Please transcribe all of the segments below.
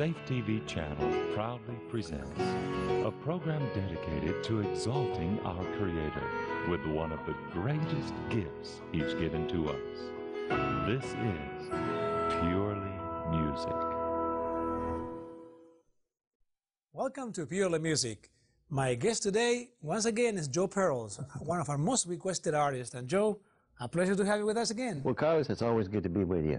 The Safe TV channel proudly presents a program dedicated to exalting our Creator with one of the greatest gifts He's given to us. This is Purely Music. Welcome to Purely Music. My guest today, once again, is Joe Pearls, one of our most requested artists. And Joe, a pleasure to have you with us again. Well, Carlos, it's always good to be with you.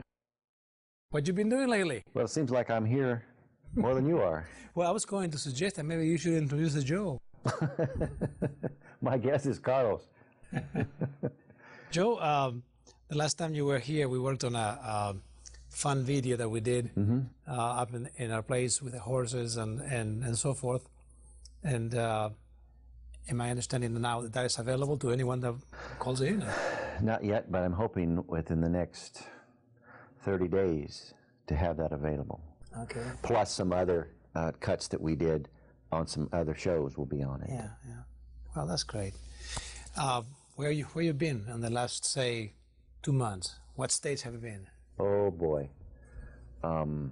What you been doing lately? Well, it seems like I'm here more than you are. Well, I was going to suggest that maybe you should introduce the Joe. My guess is Carlos. Joe, um, the last time you were here, we worked on a, a fun video that we did uh, up in, in our place with the horses and, and, and so forth. And uh, am I understanding now that that is available to anyone that calls in? Not yet, but I'm hoping within the next 30 days to have that available. Okay. Plus some other uh, cuts that we did on some other shows will be on it. Yeah, yeah. Well, that's great. Uh, where you where you been in the last say two months? What states have you been? Oh boy. Um,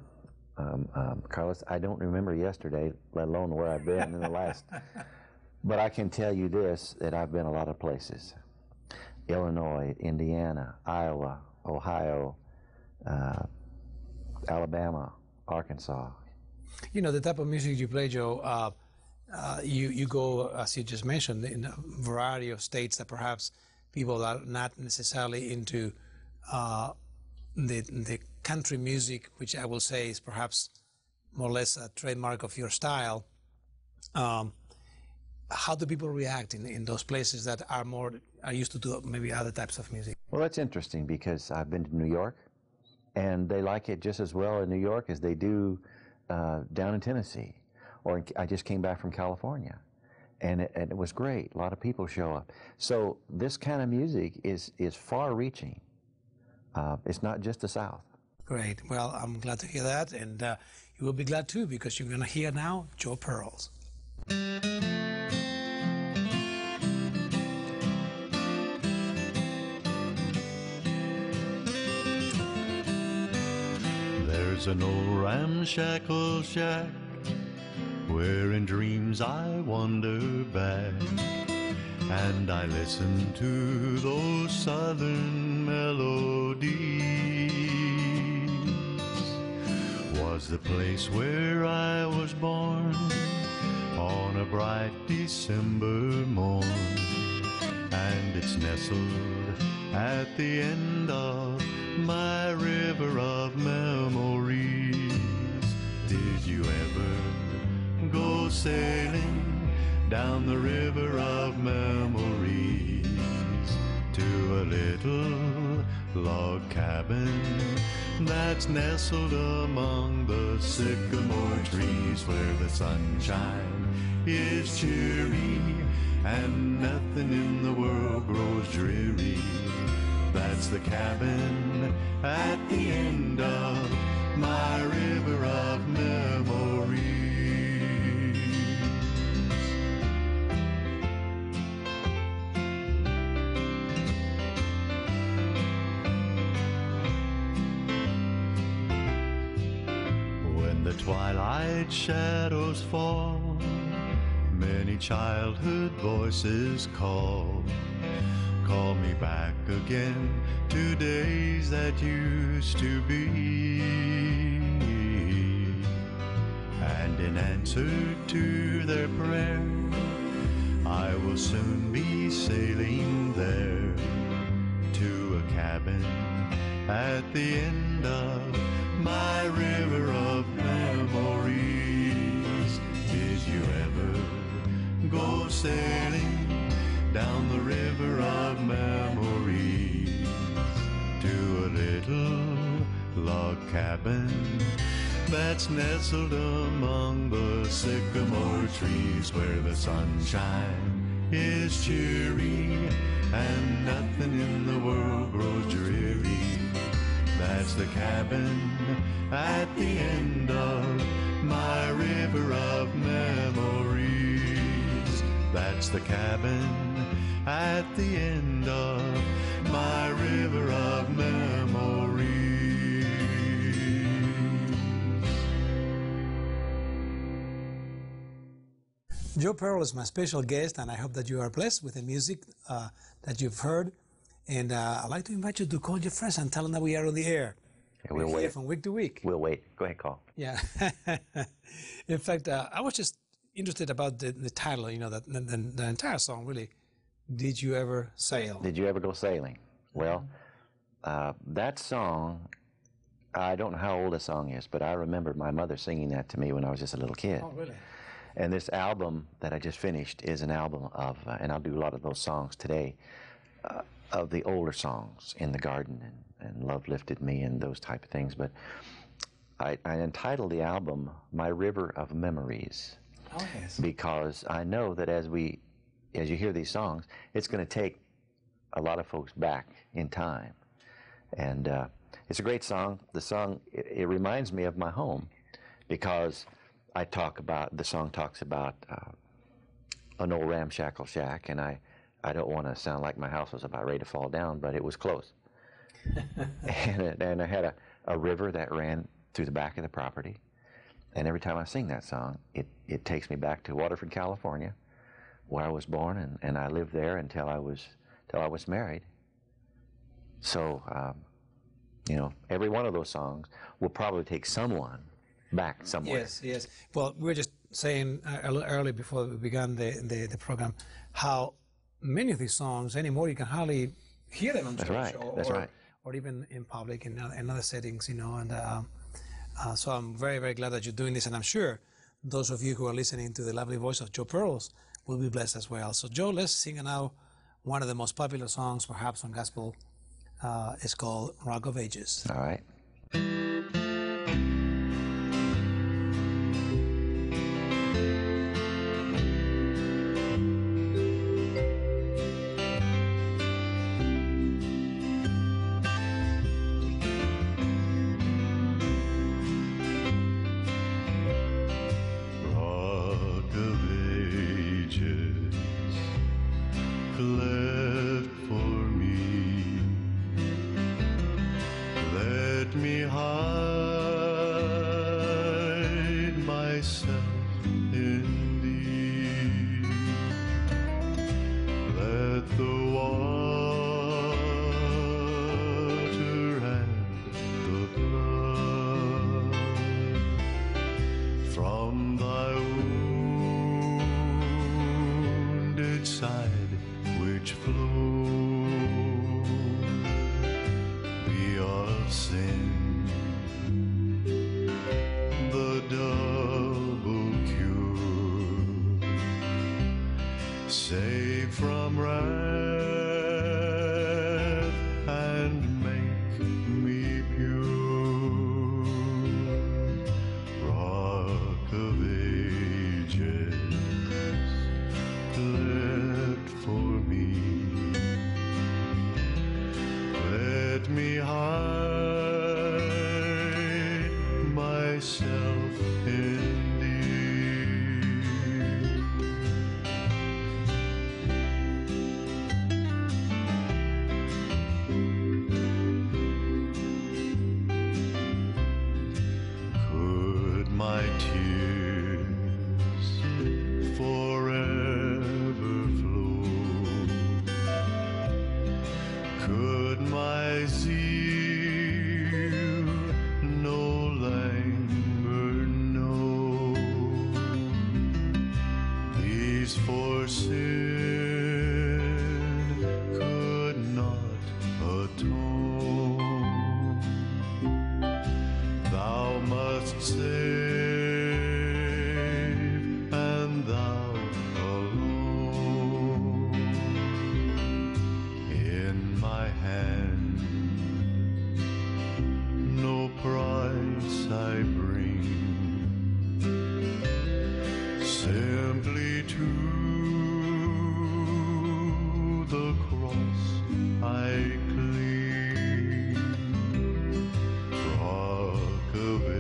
um, um, Carlos, I don't remember yesterday, let alone where I've been in the last. But I can tell you this that I've been a lot of places Illinois, Indiana, Iowa, Ohio, uh, Alabama, Arkansas. You know the type of music you play, Joe. Uh, uh, you you go as you just mentioned in a variety of states that perhaps people are not necessarily into uh, the the country music, which I will say is perhaps more or less a trademark of your style. Um, how do people react in, in those places that are more are used to do maybe other types of music? Well, that's interesting because I've been to New York, and they like it just as well in New York as they do uh, down in Tennessee. Or in, I just came back from California, and it, and it was great. A lot of people show up. So this kind of music is is far-reaching. Uh, it's not just the South. Great. Well, I'm glad to hear that, and uh, you will be glad too because you're going to hear now Joe Pearls. There's an old ramshackle shack where in dreams I wander back and I listen to those southern melodies. Was the place where I was born on a bright December morn, and it's nestled at the end of my river of memories. You ever go sailing down the river of memories to a little log cabin that's nestled among the sycamore trees where the sunshine is cheery and nothing in the world grows dreary? That's the cabin at the end of shadows fall, many childhood voices call. Call me back again to days that used to be. And in answer to their prayer, I will soon be sailing there to a cabin at the end of my river of memories. Sailing down the river of memories to a little log cabin that's nestled among the sycamore trees where the sunshine is cheery and nothing in the world grows dreary. That's the cabin at the end of my river of memories. That's the cabin at the end of my river of memories. Joe Pearl is my special guest, and I hope that you are blessed with the music uh, that you've heard. And uh, I'd like to invite you to call your friends and tell them that we are on the air. Yeah, we'll wait. From week to week. We'll wait. Go ahead, call. Yeah. In fact, uh, I was just interested about the, the title, you know, that the, the, entire song, really. Did you ever sail? Did you ever go sailing? Well, uh, that song, I don't know how old the song is, but I remember my mother singing that to me when I was just a little kid. Oh, really? And this album that I just finished is an album of, uh, and I'll do a lot of those songs today, uh, of the older songs, In the Garden and, and Love Lifted Me and those type of things. But I, I entitled the album My River of Memories Oh, yes. because I know that as we, as you hear these songs, it's going to take a lot of folks back in time, and uh, it's a great song. The song it, it reminds me of my home because I talk about the song talks about uh, an old ramshackle shack, and I I don't want to sound like my house was about ready to fall down, but it was close. and, it, and I had a, a river that ran through the back of the property. And every time I sing that song, it, it takes me back to Waterford, California, where I was born, and, and I lived there until I was till I was married. So, um, you know, every one of those songs will probably take someone back somewhere. Yes, yes. Well, we were just saying uh, a little early before we began the, the, the program how many of these songs anymore you can hardly hear them on That's church right, or, right. or even in public in, in other settings, you know. And uh, uh, so I'm very, very glad that you're doing this, and I'm sure those of you who are listening to the lovely voice of Joe Pearls will be blessed as well. So, Joe, let's sing now one of the most popular songs, perhaps on gospel. Uh, it's called Rock of Ages. All right. Rock of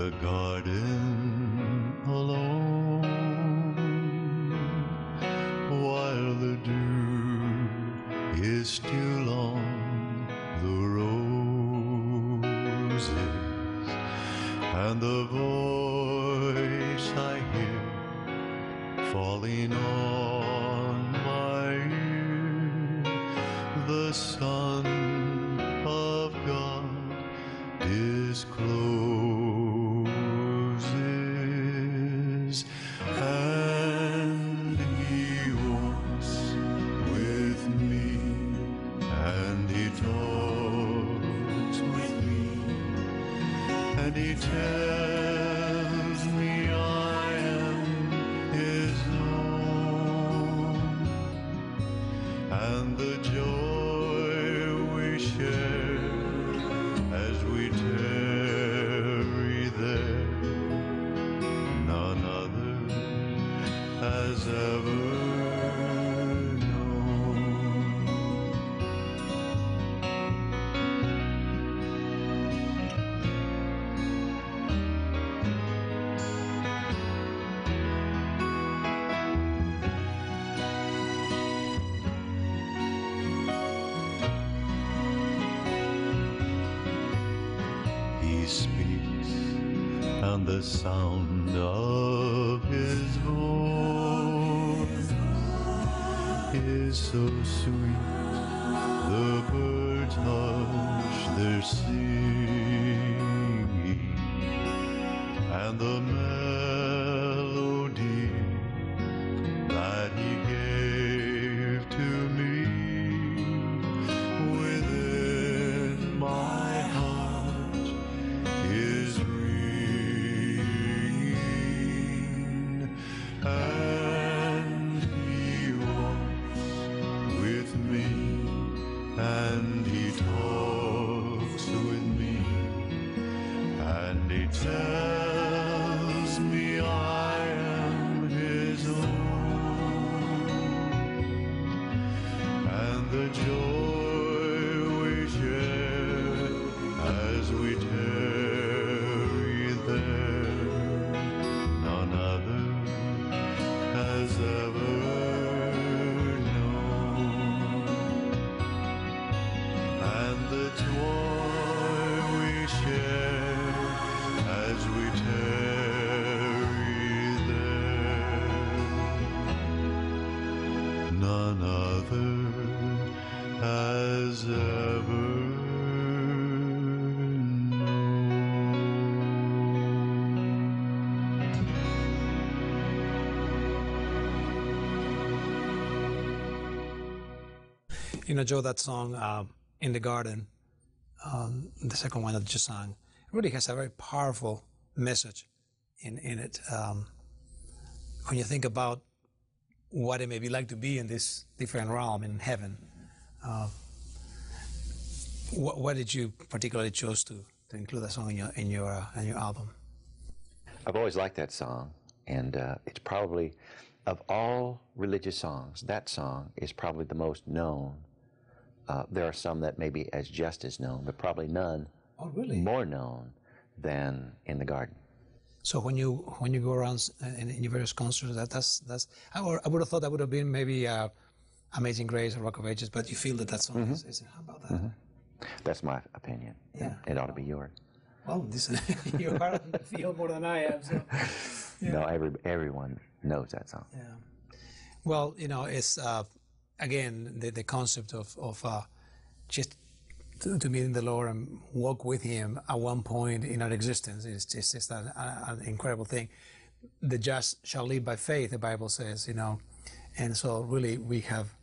the garden alone while the dew is still the sound of his voice is so sweet. The birds hush their singing, and the You know, Joe, that song uh, "In the Garden," um, the second one that you sang, really has a very powerful message in in it. Um, when you think about what it may be like to be in this different realm in heaven, uh, what, what did you particularly choose to, to include that song in your in your uh, in your album? I've always liked that song, and uh, it's probably, of all religious songs, that song is probably the most known. Uh, there are some that maybe as just as known, but probably none Oh, really? more known than In the Garden. So when you when you go around in, in your various concerts, that that's that's I would, I would have thought that would have been maybe uh, Amazing Grace or Rock of Ages, but you feel that that song is, is how about that? That's my opinion. Yeah. It ought to be yours. Well, this you are on the field more than I am. So. No, every, everyone knows that song. Yeah. Well, you know, it's uh, again the, the concept of of uh, just to, to meet in the Lord and walk with Him at one point in our existence is just, just an, an incredible thing. The just shall live by faith, the Bible says, you know, and so really we have,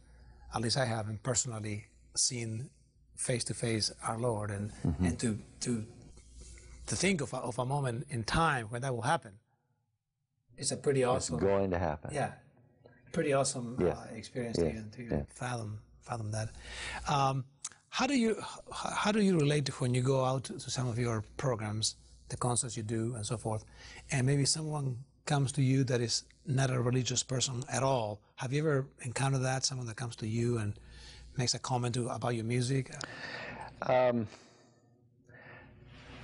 at least I haven't personally seen face to face our Lord, and and to to to think of a, of a moment in time when that will happen. It's a pretty awesome. It's going to happen. Yeah, pretty awesome Yes. uh, experience Yes. to, to Yeah. fathom fathom that. Um, how do you how do you relate to when you go out to some of your programs, the concerts you do, and so forth, and maybe someone comes to you that is not a religious person at all? Have you ever encountered that? Someone that comes to you and makes a comment to, about your music?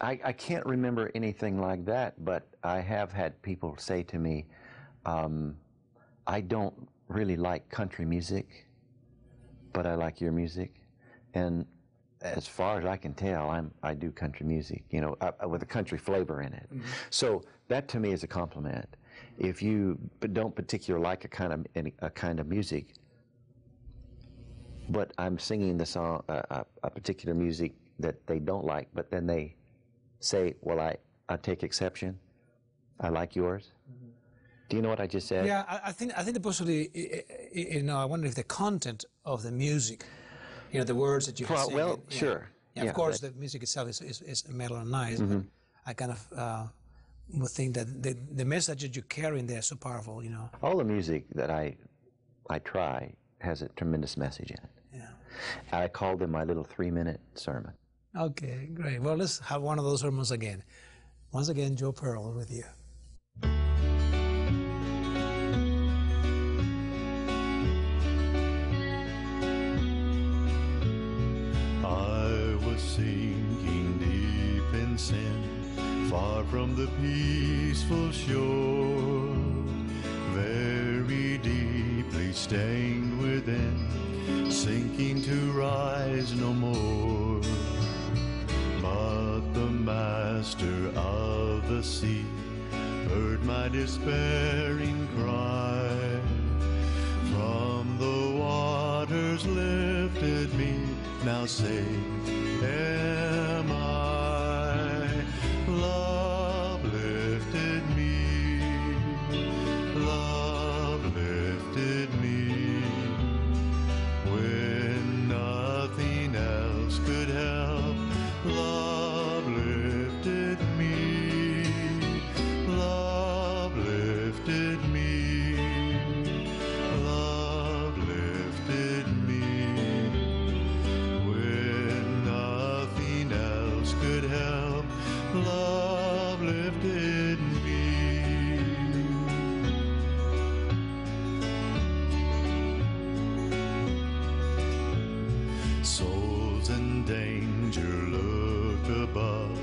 I, I can't remember anything like that, but I have had people say to me, um, I don't really like country music, but I like your music. And as far as I can tell, I'm, I do country music, you know, uh, with a country flavor in it. So that to me is a compliment. If you don't particularly like a kind of any, a kind of music, but I'm singing the song, uh, a, a particular music that they don't like, but then they say, "Well, I, I take exception. I like yours." Do you know what I just said? Yeah, I, I think I think the possibly, you know, I wonder if the content of the music, you know, the words that you Well, sing, well, yeah. sure. Yeah, Yeah, of course, Mm-hmm. the music itself is, is, is mellow and nice. But I kind of uh, would think that the, the message that you carry in there is so powerful, you know. All the music that I, I try has a tremendous message in it. Yeah. I call them my little three-minute sermon. Okay, great. Well, let's have one of those sermons again. Once again, Joe Pearl with you. From the peaceful shore, very deeply stained within, sinking to rise no more. But the master of the sea heard my despairing cry. From the waters lifted me, now safe danger look above.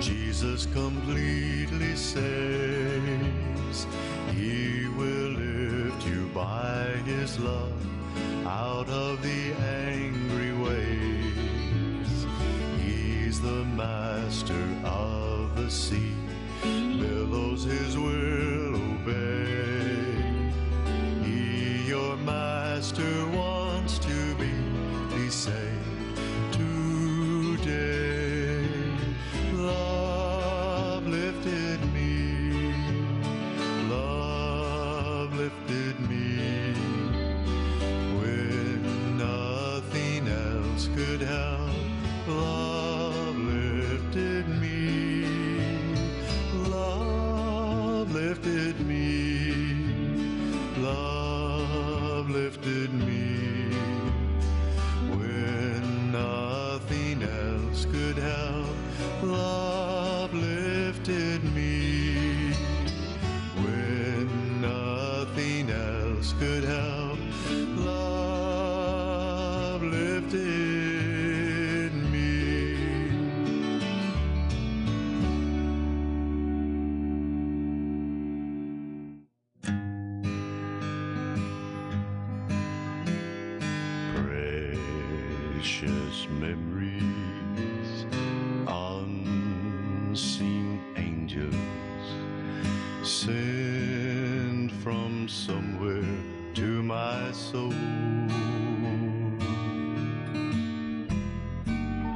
Jesus completely saves. He will lift you by his love out of the angry waves. He's the master of the sea, billows his will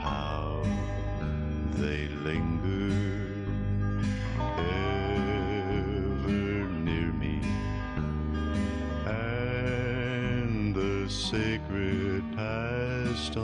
How they linger ever near me, and the sacred past.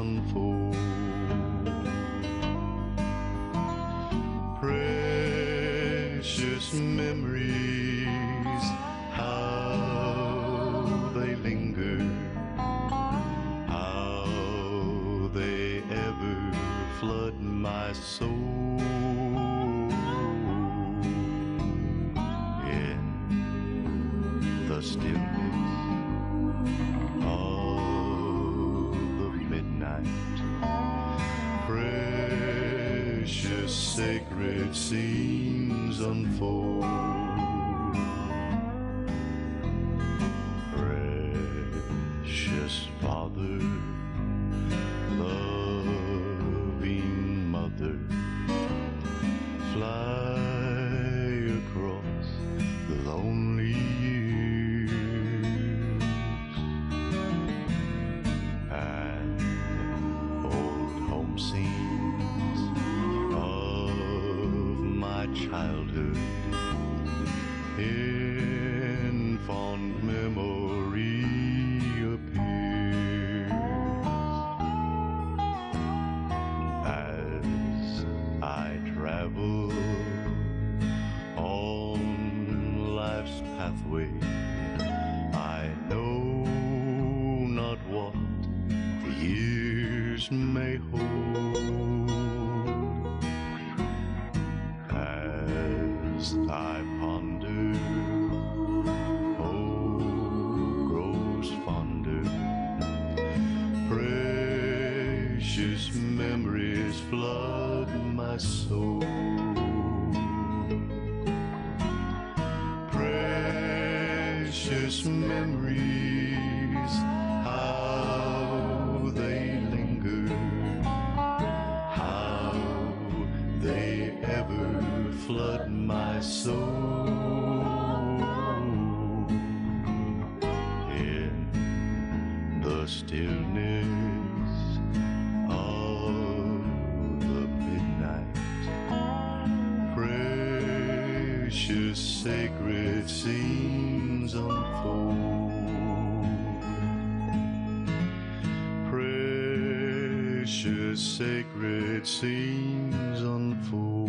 Sacred scenes unfold. Precious Father, may hold as I Precious sacred scenes unfold.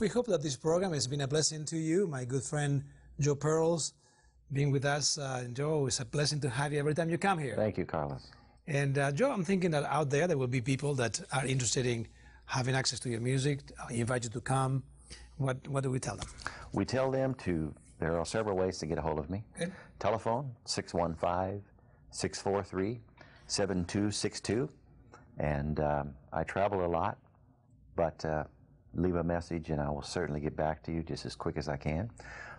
We hope that this program has been a blessing to you, my good friend Joe Pearls, being with us. Uh, Joe, it's a blessing to have you every time you come here. Thank you, Carlos. And uh, Joe, I'm thinking that out there there will be people that are interested in having access to your music, uh, invite you to come. What what do we tell them? We tell them to, there are several ways to get a hold of me. Telephone 615 643 7262. And um, I travel a lot, but uh, leave a message and I will certainly get back to you just as quick as I can.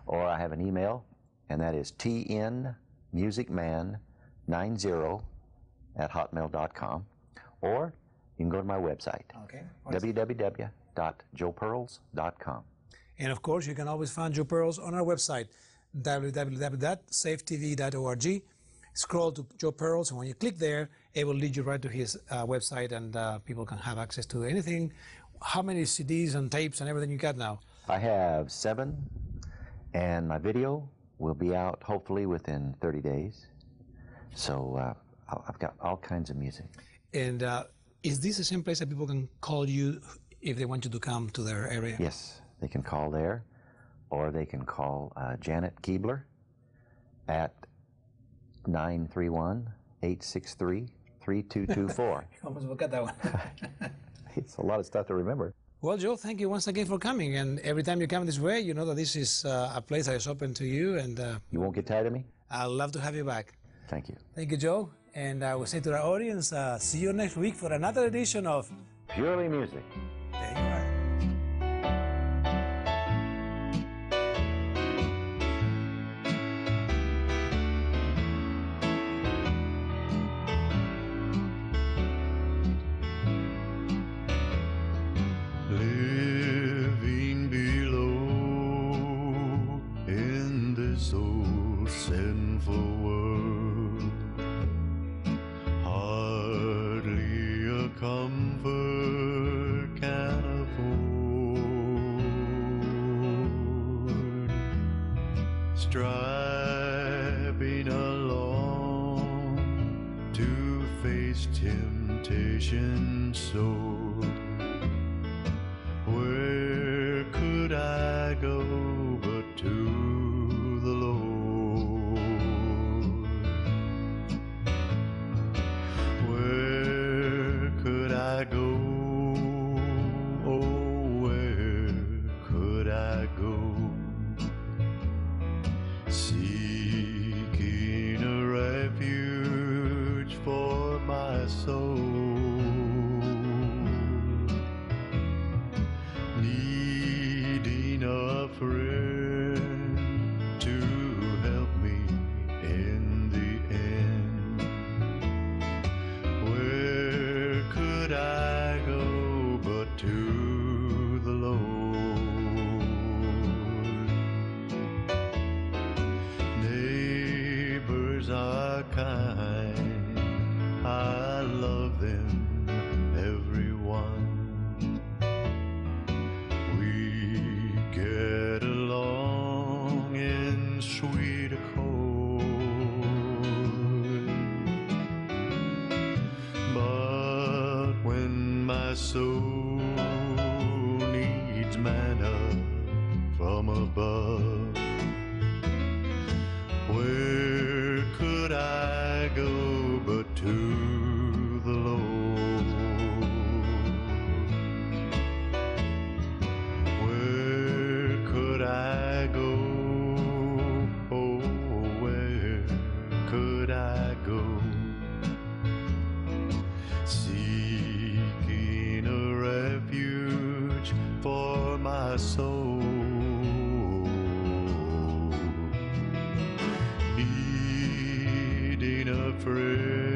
Or I have an email, and that is tnmusicman90 at hotmail.com. Or you can go to my website, Okay. www.joepearls.com. And of course, you can always find Joe Pearls on our website, www.safetv.org. Scroll to Joe Pearls, and when you click there, it will lead you right to his uh, website, and uh, people can have access to anything. How many CDs and tapes and everything you got now? I have seven, and my video will be out hopefully within 30 days. So uh, I've got all kinds of music. And uh, is this the same place that people can call you if they want you to come to their area? Yes, they can call there, or they can call uh, Janet Keebler at 931 863 3224. Almost forgot that one. It's a lot of stuff to remember. well, Joe, thank you once again for coming. And every time you come this way, you know that this is uh, a place that is open to you, and uh, You won't get tired of me? I'd love to have you back. Thank you. Thank you, Joe. And I will say to our audience, uh, see you next week for another edition of Purely music. Friend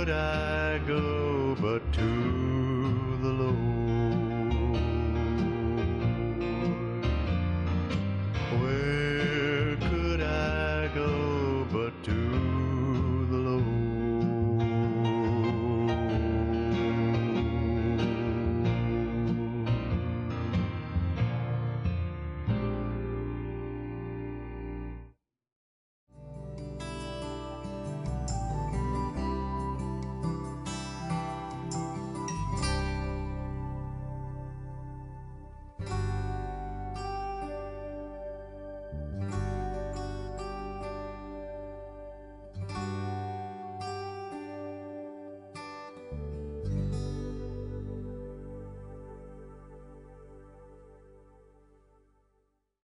could I go but to